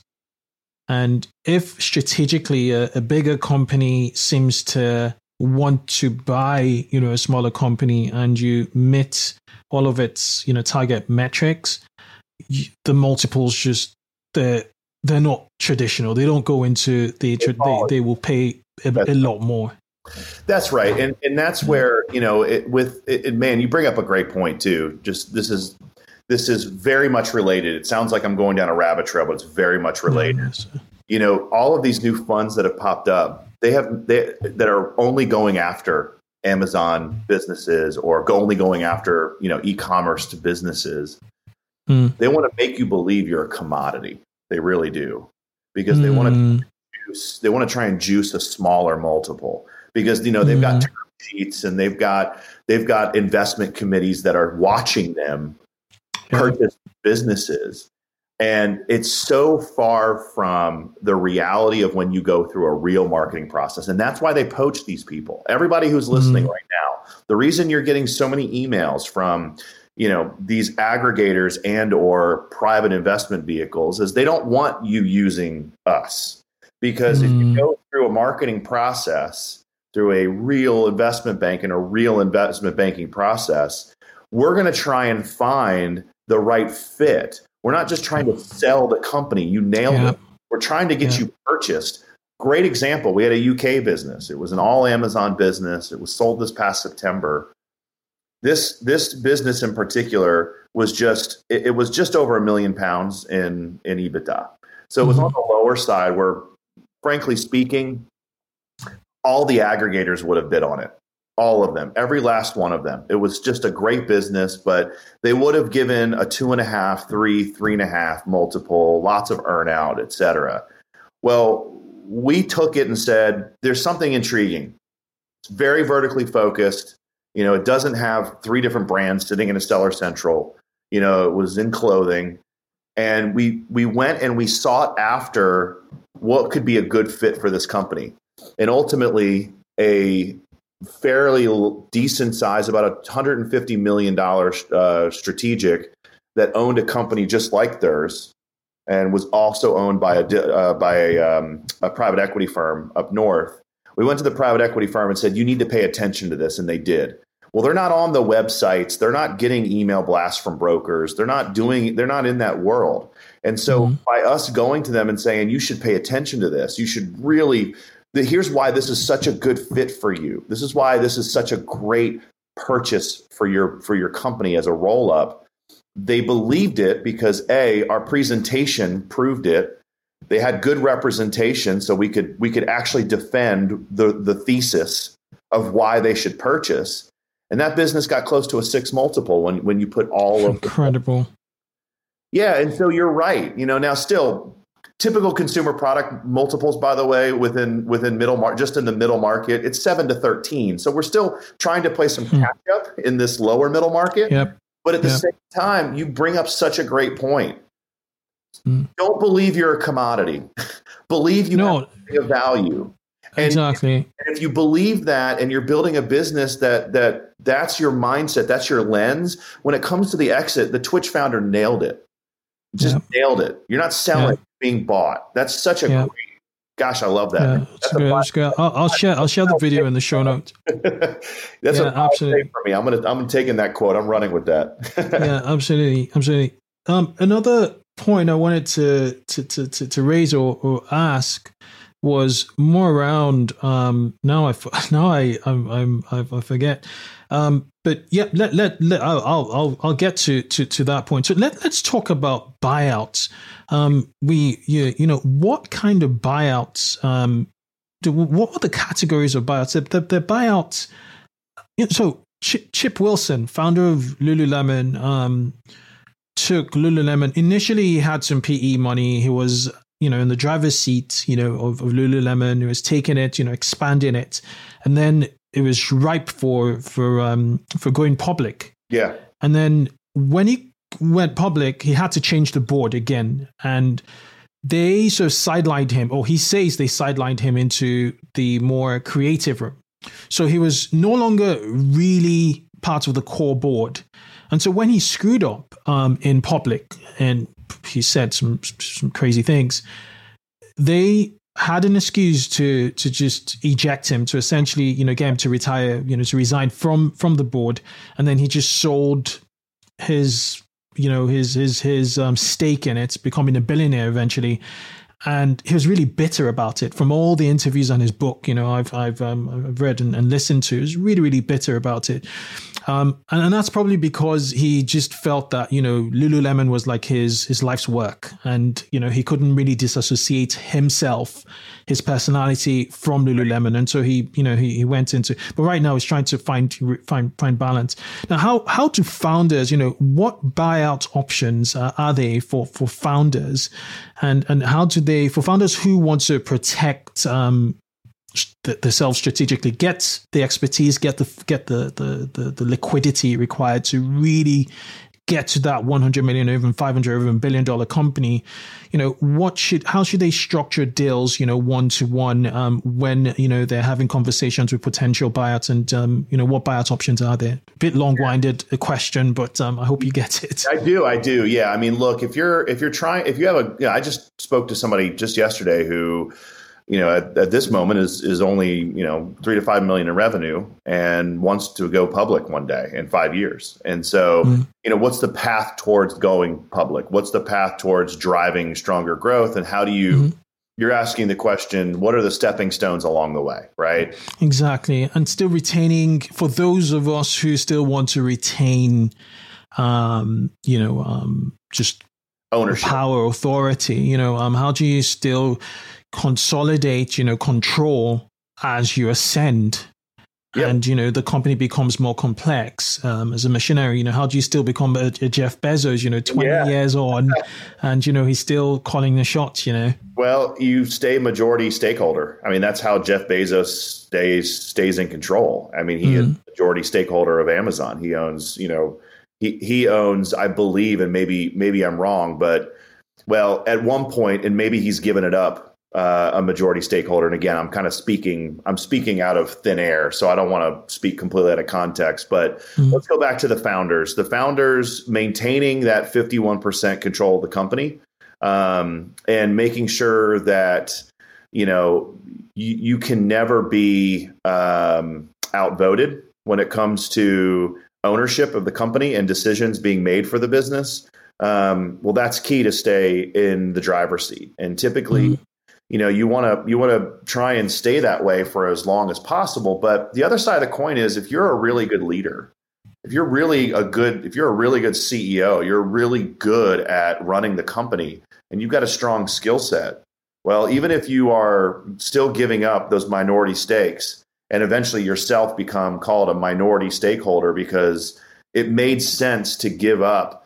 And if strategically a, a bigger company seems to want to buy, you know, a smaller company, and you meet all of its, you know, target metrics, the multiples just the they're not traditional. They don't go into the they, they will pay a, a, lot more. That's right, and and that's mm-hmm. where you know it, with it, man, you bring up a great point too. Just this is this is very much related. It sounds like I'm going down a rabbit trail, but it's very much related. Yes. You know, all of these new funds that have popped up, they have they that are only going after Amazon businesses or go only going after you know e-commerce to businesses. Mm. They want to make you believe you're a commodity. They really do because they want to hmm. juice. They want to try and juice a smaller multiple because you know they've got hmm. term sheets and they've got they've got investment committees that are watching them purchase businesses. And it's so far from the reality of when you go through a real marketing process. And that's why they poach these people. Everybody who's listening mm. right now, the reason you're getting so many emails from you know these aggregators and or private investment vehicles is they don't want you using us because mm. if you hmm. go through a marketing process through a real investment bank and a real investment banking process we're going to try and find the right fit we're not just trying to sell the company you nailed yeah. it we're trying to get yeah. you purchased great example we had a uk business it was an all amazon business it was sold this past september this this business in particular was just it, it was just over a million pounds in in EBITDA. So it was mm-hmm. on the lower side where frankly speaking, all the aggregators would have bid on it. All of them, every last one of them. It was just a great business, but they would have given a two and a half, three, three and a half multiple, lots of earnout, et cetera. Well, we took it and said, there's something intriguing. It's very vertically focused. You know, it doesn't have three different brands sitting in a Seller Central. You know, it was in clothing. And we we went and we sought after what could be a good fit for this company. And ultimately, a fairly decent size, about a $150 million uh, strategic that owned a company just like theirs and was also owned by a, uh, by a, um, a private equity firm up north we went to the private equity firm and said, you need to pay attention to this. And they did. Well, they're not on the websites. They're not getting email blasts from brokers. They're not doing, they're not in that world. And so mm-hmm. by us going to them and saying, you should pay attention to this, you should really, here's why this is such a good fit for you. This is why this is such a great purchase for your, for your company as a roll up. They believed it because A, our presentation proved it they had good representation, so we could we could actually defend the the thesis of why they should purchase. And that business got close to a six multiple when when you put all of incredible. The, yeah, and so you're right. You know, now still typical consumer product multiples by the way within within middle market just in the middle market it's 7 to 13 so we're still trying to play some hmm. catch up in this lower middle market yep. but at the yep. same time you bring up such a great point Mm. Don't believe you're a commodity. believe you no. have a value. And, exactly. And if you believe that and you're building a business that that that's your mindset, that's your lens, when it comes to the exit, the Twitch founder nailed it. Just yep. nailed it. You're not selling, yep. Being bought. That's such a yep. great Gosh, I love that. Yeah, that's good, that's good. I'll, I'll, share. I'll share the video in the show notes. that's yeah, absolutely for me. I'm gonna. I'm taking that quote. I'm running with that. yeah, absolutely, absolutely. Um, another point I wanted to to to to, to raise or, or ask was more around um now I now I I'm, I'm I forget um but yeah let let, let I'll, I'll I'll get to to to that point so let let's talk about buyouts um we you, you know what kind of buyouts um do, what are the categories of buyouts the, the, the buyouts you know, so Chip, Chip Wilson founder of Lululemon um took Lululemon. Initially, he had some PE money. He was, you know, in the driver's seat, you know, of, of Lululemon. who was taking it, you know, expanding it, and then it was ripe for for um for going public. Yeah. And then when he went public, he had to change the board again, and they sort of sidelined him, or he says they sidelined him into the more creative room. So he was no longer really part of the core board. And so when he screwed up um, in public and he said some some crazy things, they had an excuse to to just eject him, to essentially you know get him to retire, you know, to resign from from the board, and then he just sold his you know his his his um, stake in it, becoming a billionaire eventually and he was really bitter about it. From all the interviews on his book, you know, I've I've, um, I've read and, and, listened to, he was really really bitter about it, um, and, and, that's probably because he just felt that you know Lululemon was like his his life's work, and you know he couldn't really disassociate himself, his personality from Lululemon, and so he you know he, he went into. But right now he's trying to find find find balance. Now, how how do founders, you know, what buyout options uh, are they for for founders, and and how do they for founders who want to protect um, themselves strategically, get the expertise, get the get the, the the, the liquidity required to really get to that 100 million or even 500 or even billion dollar company you know what should how should they structure deals you know one to one when you know they're having conversations with potential buyouts and um, you know what buyout options are there? A bit long-winded a question but um, i hope you get it. I do i do yeah. I mean look if you're if you're trying if you have a you know, i just spoke to somebody just yesterday who you know, at, at, this moment is is only you know three to five million in revenue and wants to go public one day in five years. And so, mm-hmm. you know, what's the path towards going public? What's the path towards driving stronger growth? And how do you? Mm-hmm. You're asking the question, what are the stepping stones along the way, right? Exactly. And still retaining, for those of us who still want to retain, um, you know, um, just ownership, power, authority, you know, um, how do you still consolidate, you know, control as you ascend. Yep. And you know the company becomes more complex um, as a missionary. You know how do you still become a, a Jeff Bezos? You know, twenty yeah. years on, and you know he's still calling the shots. You know. Well, you stay majority stakeholder. I mean, that's how Jeff Bezos stays stays in control. I mean, he mm. is majority stakeholder of Amazon. He owns, you know, he he owns, I believe, and maybe maybe I'm wrong, but well, at one point, and maybe he's given it up uh, a majority stakeholder. And again, I'm kind of speaking, I'm speaking out of thin air, so I don't want to speak completely out of context. But mm-hmm. let's go back to the founders. The founders maintaining that 51% control of the company um, and making sure that you know you, you can never be um, outvoted when it comes to ownership of the company and decisions being made for the business. Um, well, that's key to stay in the driver's seat. And typically, mm-hmm you know you want to you want to try and stay that way for as long as possible. But the other side of the coin is if you're a really good leader if you're really a good if you're a really good ceo you're really good at running the company and you've got a strong skill set well even if you are still giving up those minority stakes and eventually yourself become called a minority stakeholder because it made sense to give up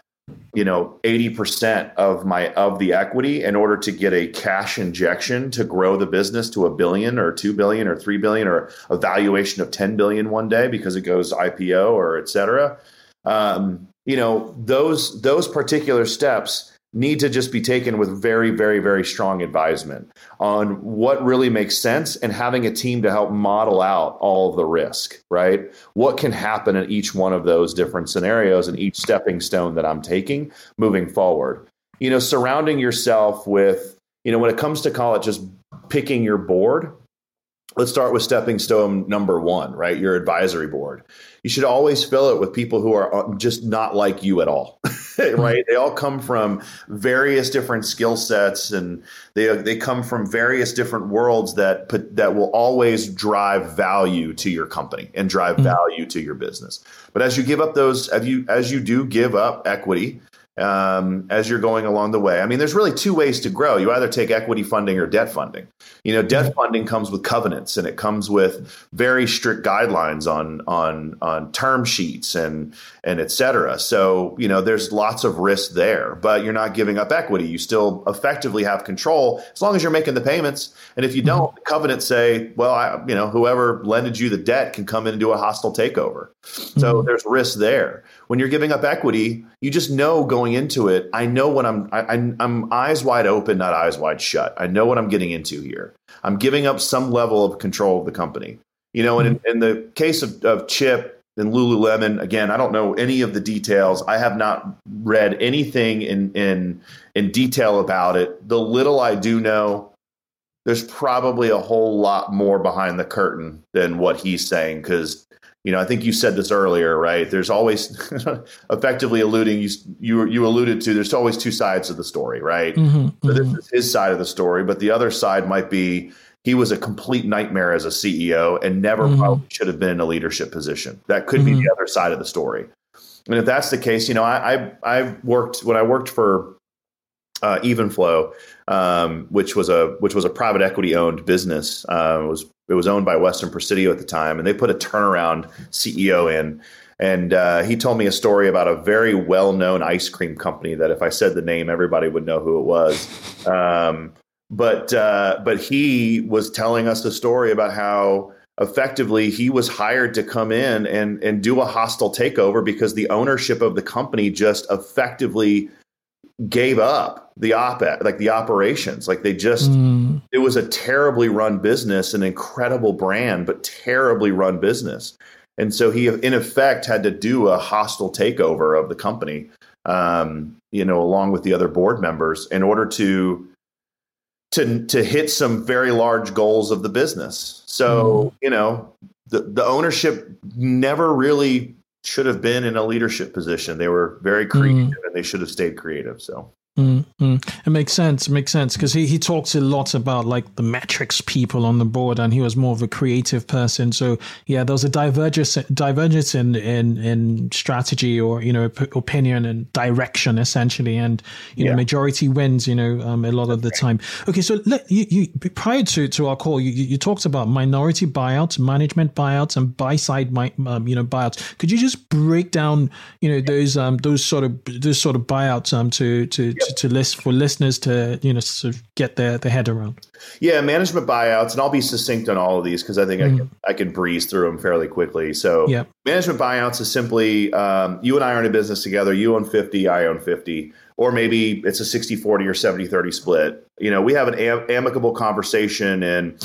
you know 80% of my of the equity in order to get a cash injection to grow the business to a billion or 2 billion or 3 billion or a valuation of 10 billion one day because it goes IPO or et cetera. Um, you know those those particular steps need to just be taken with very, very, very strong advisement on what really makes sense and having a team to help model out all of the risk, right? What can happen in each one of those different scenarios and each stepping stone that I'm taking moving forward. You know, surrounding yourself with, you know, when it comes to college, just picking your board, let's start with stepping stone number one, right? Your advisory board. You should always fill it with people who are uh, just not like you at all, right? They all come from various different skill sets, and they they come from various different worlds that put, that will always drive value to your company and drive mm-hmm. value to your business. But as you give up those, as you as you do give up equity, um, as you're going along the way. I mean, there's really two ways to grow. You either take equity funding or debt funding. You know, debt mm-hmm. funding comes with covenants and it comes with very strict guidelines on on on term sheets and and et cetera. So you know, there's lots of risk there, but you're not giving up equity. You still effectively have control as long as you're making the payments. And if you don't, mm-hmm. the covenants say, well, I, you know, whoever lended you the debt can come in and do a hostile takeover. So mm-hmm. there's risk there. When you're giving up equity, you just know going into it, I know what I'm. I, am eyes wide open, not eyes wide shut. I know what I'm getting into here. I'm giving up some level of control of the company. You know, and in, in the case of, of Chip and Lululemon, again, I don't know any of the details. I have not read anything in in in detail about it. The little I do know, there's probably a whole lot more behind the curtain than what he's saying because you know, I think you said this earlier, right? There's always effectively alluding you you you alluded to. There's always two sides of the story, right? Mm-hmm, so this mm-hmm. is his side of the story, but the other side might be he was a complete nightmare as a CEO and never mm-hmm. probably should have been in a leadership position. That could be the mm-hmm. other side of the story. And if that's the case, you know, I I, I worked when I worked for uh, Evenflo, um, which was a which was a private equity owned business. Uh, it was it was owned by Weston Presidio at the time, and they put a turnaround CEO in. And uh, he told me a story about a very well known ice cream company that if I said the name, everybody would know who it was. Um, but uh, but he was telling us a story about how effectively he was hired to come in and and do a hostile takeover because the ownership of the company just effectively gave up the op like the operations like they just mm. it was a terribly run business an incredible brand but terribly run business and so he in effect had to do a hostile takeover of the company um, you know along with the other board members in order to to to hit some very large goals of the business. So mm. you know the the ownership never really should have been in a leadership position. They were very creative mm. and they should have stayed creative. So Mm-hmm. It makes sense. It makes sense because he, he talks a lot about like the metrics people on the board, and he was more of a creative person. So yeah, there was a divergence divergence in in, in strategy or you know p- opinion and direction essentially, and you yeah. know majority wins. You know um, a lot of the time. Okay, so let, you, you prior to, to our call, you, you talked about minority buyouts, management buyouts, and buy side um, you know buyouts. Could you just break down you know those um those sort of those sort of buyouts um to to to, to list for listeners to you know sort of get their, their head around? Yeah, management buyouts, and I'll be succinct on all of these because I think mm. I, can, I can breeze through them fairly quickly. So, yeah. management buyouts is simply um, you and I are in a business together. You own 50, I own 50. Or maybe it's a 60 40 or 70 30 split. You know, we have an am- amicable conversation and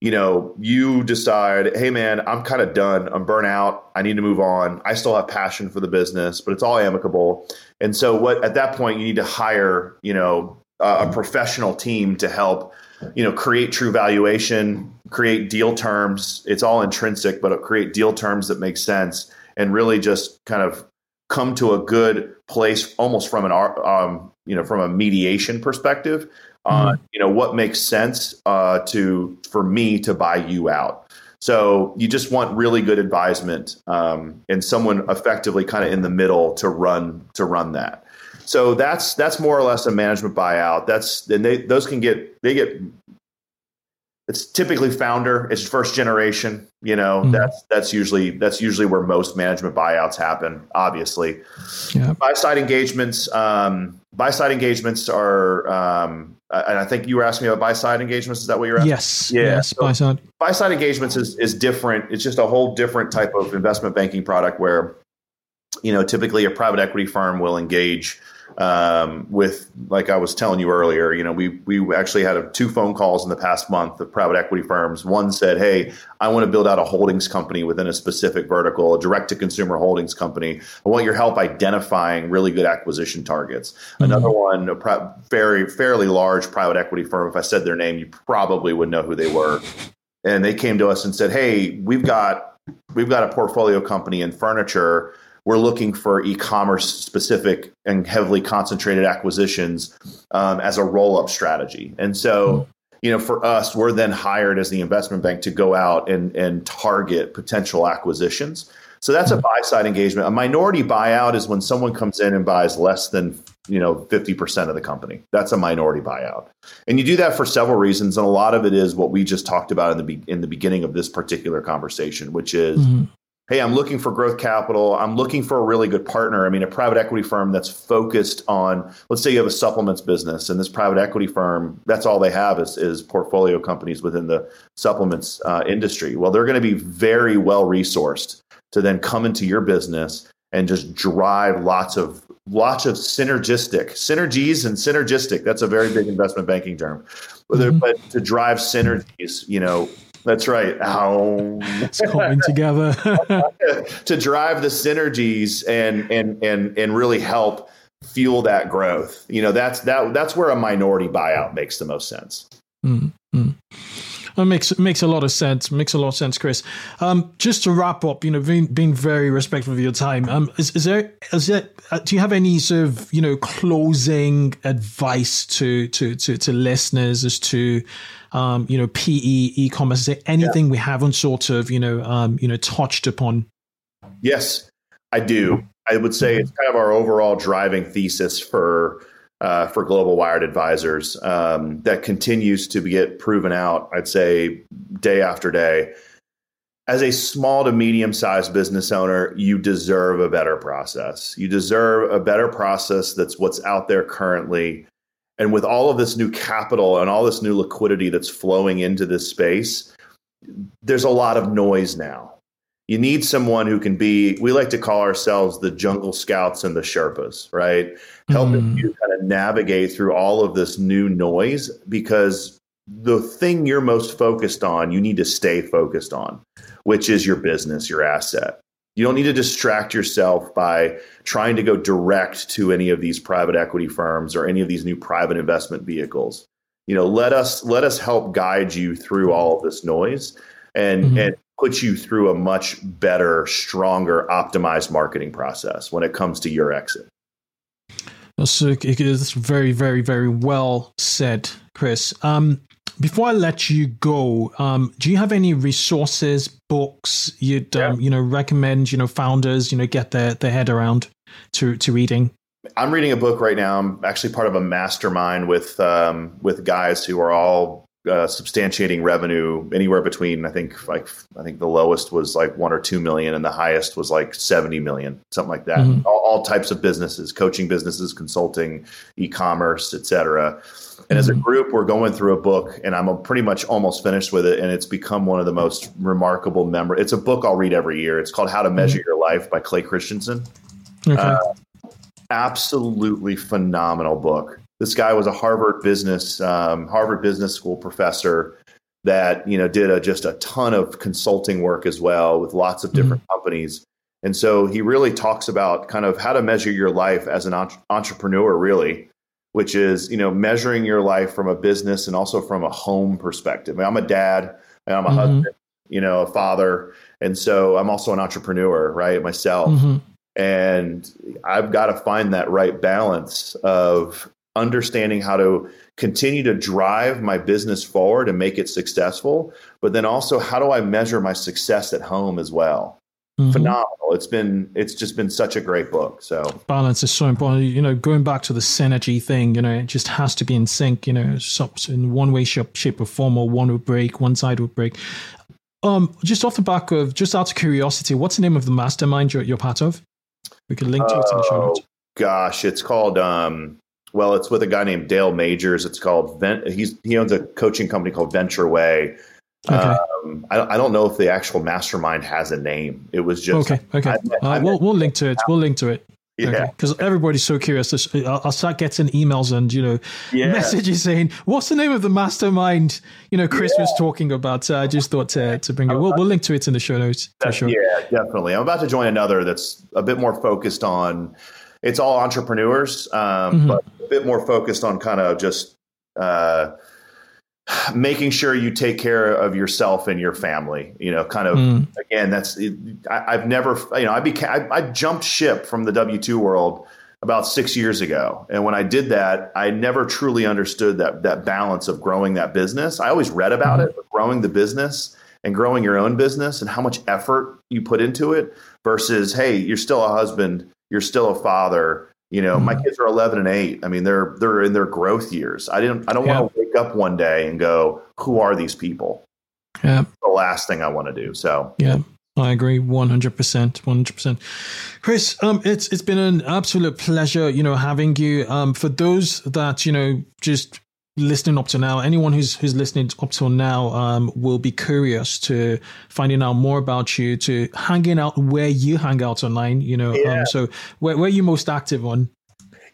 you know, you decide, hey man, I'm kind of done. I'm burnt out. I need to move on. I still have passion for the business, but it's all amicable. And so, what at that point you need to hire, you know, a professional team to help, you know, create true valuation, create deal terms. It's all intrinsic, but create deal terms that make sense, and really just kind of come to a good place, almost from an um, you know, from a mediation perspective, uh, mm-hmm. you know what makes sense uh, to for me to buy you out. So you just want really good advisement um, and someone effectively kind of in the middle to run to run that. So that's that's more or less a management buyout. That's and they those can get they get it's typically founder it's first generation you know mm-hmm. that's that's usually that's usually where most management buyouts happen obviously yeah. buy side engagements um, buy side engagements are um, Uh, and i think you were asking me about buy side engagements. Is that what you're asking? Yes. Yeah. Yes so buy side buy side engagements is, is different. It's just a whole different type of investment banking product where you know typically a private equity firm will engage um, with like I was telling you earlier, you know, we we actually had a, two phone calls in the past month of private equity firms. One said, "Hey, I want to build out a holdings company within a specific vertical, a direct to consumer holdings company. I want your help identifying really good acquisition targets." Mm-hmm. Another one, a very fairly large private equity firm. If I said their name, you probably would know who they were. And they came to us and said, "Hey, we've got we've got a portfolio company in furniture." We're looking for e-commerce specific and heavily concentrated acquisitions um, as a roll-up strategy. And so, you know, for us, we're then hired as the investment bank to go out and and target potential acquisitions. So that's a buy side engagement. A minority buyout is when someone comes in and buys less than you know 50% of the company. That's a minority buyout. And you do that for several reasons and a lot of it is what we just talked about in the be- in the beginning of this particular conversation, which is mm-hmm hey, I'm looking for growth capital. I'm looking for a really good partner. I mean, a private equity firm that's focused on, let's say you have a supplements business, and this private equity firm, that's all they have is, is portfolio companies within the supplements uh, industry. Well, they're going to be very well resourced to then come into your business and just drive lots of lots of synergistic synergies and synergistic. That's a very big investment banking term. Mm-hmm. But to drive synergies, you know, that's right. Ow. It's coming together to drive the synergies and and and and really help fuel that growth. You know, that's that that's where a minority buyout makes the most sense. Mm-hmm. That makes makes a lot of sense. Makes a lot of sense, Chris. Um, just to wrap up, you know, being being very respectful of your time. Um, is, is there is there uh, do you have any sort of you know closing advice to to to, to listeners as to um, you know, PE, e-commerce? Is there anything yeah. we haven't sort of, you know, um, you know, touched upon? Yes, I do. I would say it's kind of our overall driving thesis for uh, for global wired advisors um, that continues to get proven out. I'd say day after day. As a small to medium sized business owner, you deserve a better process. You deserve a better process that's what's out there currently and with all of this new capital and all this new liquidity that's flowing into this space, there's a lot of noise now. You need someone who can be, we like to call ourselves the jungle scouts and the Sherpas, right? Helping mm. you kind of navigate through all of this new noise because the thing you're most focused on, you need to stay focused on, which is your business, your asset. You don't need to distract yourself by trying to go direct to any of these private equity firms or any of these new private investment vehicles. You know, let us let us help guide you through all of this noise and mm-hmm. and put you through a much better, stronger, optimized marketing process when it comes to your exit. That's, it is very, very, very well said, Chris. Um, before I let you go, um, do you have any resources, books you'd um, you know recommend? You know, founders you know get their their head around to to reading. I'm reading a book right now. I'm actually part of a mastermind with um, with guys who are all uh, substantiating revenue anywhere between I think like I think the lowest was like one or two million, and the highest was like seventy million, something like that. Mm-hmm. All, all, types of businesses, coaching businesses, consulting, e-commerce, etc. And as a mm-hmm. group, we're going through a book, and I'm pretty much almost finished with it, and it's become one of the most remarkable member. It's a book I'll read every year. It's called How to Measure mm-hmm. Your Life by Clay Christensen. Okay. Uh, absolutely phenomenal book. This guy was a Harvard business um, Harvard Business School professor that you know did a, just a ton of consulting work as well with lots of different mm-hmm. companies. And so he really talks about kind of how to measure your life as an entre- entrepreneur, really, which is you know measuring your life from a business and also from a home perspective. I mean, I'm a dad, and I'm a mm-hmm. husband, you know, a father, and so I'm also an entrepreneur, right, myself. Mm-hmm. And I've got to find that right balance of understanding how to continue to drive my business forward and make it successful, but then also how do I measure my success at home as well? Mm-hmm. phenomenal. It's been it's just been such a great book. So balance is so important. You know, going back to the synergy thing, you know, it just has to be in sync. You know, in one way, shape, shape or form, or one would break, one side would break. Um, just off the back of just out of curiosity, what's the name of the mastermind you're, you're part of? We can link to it in the show notes. Oh, gosh, it's called um, well, it's with a guy named Dale Majors. It's called Vent. he's he owns a coaching company called Venture Way. Okay. Um, I, I, don't know if the actual mastermind has a name. It was just okay. Okay, uh, we'll we'll link to it. We'll link to it. Yeah, because okay. everybody's so curious. I'll start getting emails and you know yeah. messages saying, "What's the name of the mastermind?" You know, Chris yeah. was talking about. Uh, I just thought to, to bring it. We'll, we'll link to it in the show notes for sure. Yeah, definitely. I'm about to join another that's a bit more focused on. It's all entrepreneurs, um, mm-hmm. but a bit more focused on kind of just. Uh, making sure you take care of yourself and your family you know kind of mm. again that's I, have never you know i became I, I, jumped ship from the w2 world about six years ago and when i did that i never truly understood that that balance of growing that business i always read about mm-hmm. it but growing the business and growing your own business and how much effort you put into it versus hey you're still a husband you're still a father you know, mm-hmm. my kids are 11 and 8. I mean, they're they're in their growth years. I didn't I don't yeah. want to wake up one day and go, "Who are these people?" Yeah. The last thing I want to do. So, yeah. I agree 100%, 100%. Chris, um, it's it's been an absolute pleasure, you know, having you. Um, for those that you know just listening up to now, anyone who's who's listening up till now um, will be curious to finding out more about you, to hanging out where you hang out online. You know, um, yeah. um, so where where are you most active on?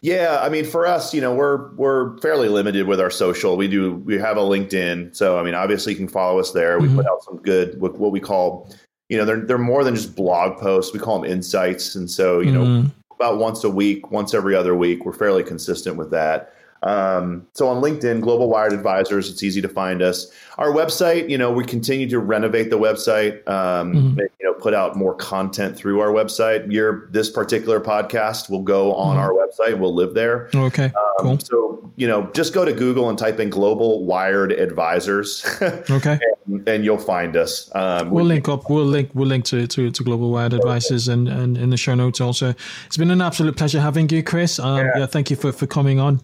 Yeah, I mean, for us, you know, we're we're fairly limited with our social. We do we have a LinkedIn, so I mean, obviously you can follow us there. We mm-hmm. put out some good what, what we call, you know, they're they're more than just blog posts. We call them insights, and so you mm-hmm. know, about once a week, once every other week, we're fairly consistent with that. Um, so on LinkedIn, Global Wired Advisors, it's easy to find us. Our website, you know, we continue to renovate the website, um, mm-hmm. you know, put out more content through our website. Your this particular podcast will go on mm-hmm. our website. We'll live there. Okay, um, cool. So you know, just go to Google and type in Global Wired Advisors. okay, and, and, you'll find us. Um, we'll we, link up. We'll link. We'll link to to, to Global Wired Advisors and, and in the show notes also. It's been an absolute pleasure having you, Chris. Um, yeah. yeah, thank you for for coming on.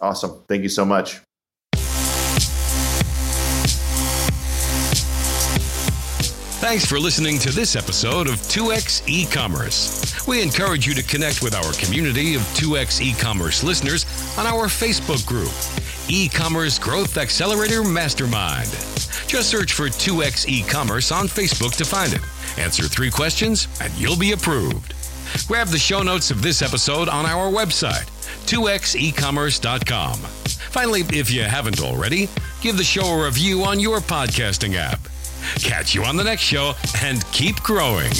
Awesome. Thank you so much. Thanks for listening to this episode of 2x e-commerce. We encourage you to connect with our community of 2x e-commerce listeners on our Facebook group e commerce growth accelerator mastermind. Just search for 2x e commerce on Facebook to find it. Answer three questions, and you'll be approved. Grab the show notes of this episode on our website, 2xecommerce.com. Finally, if you haven't already, give the show a review on your podcasting app. Catch you on the next show and keep growing.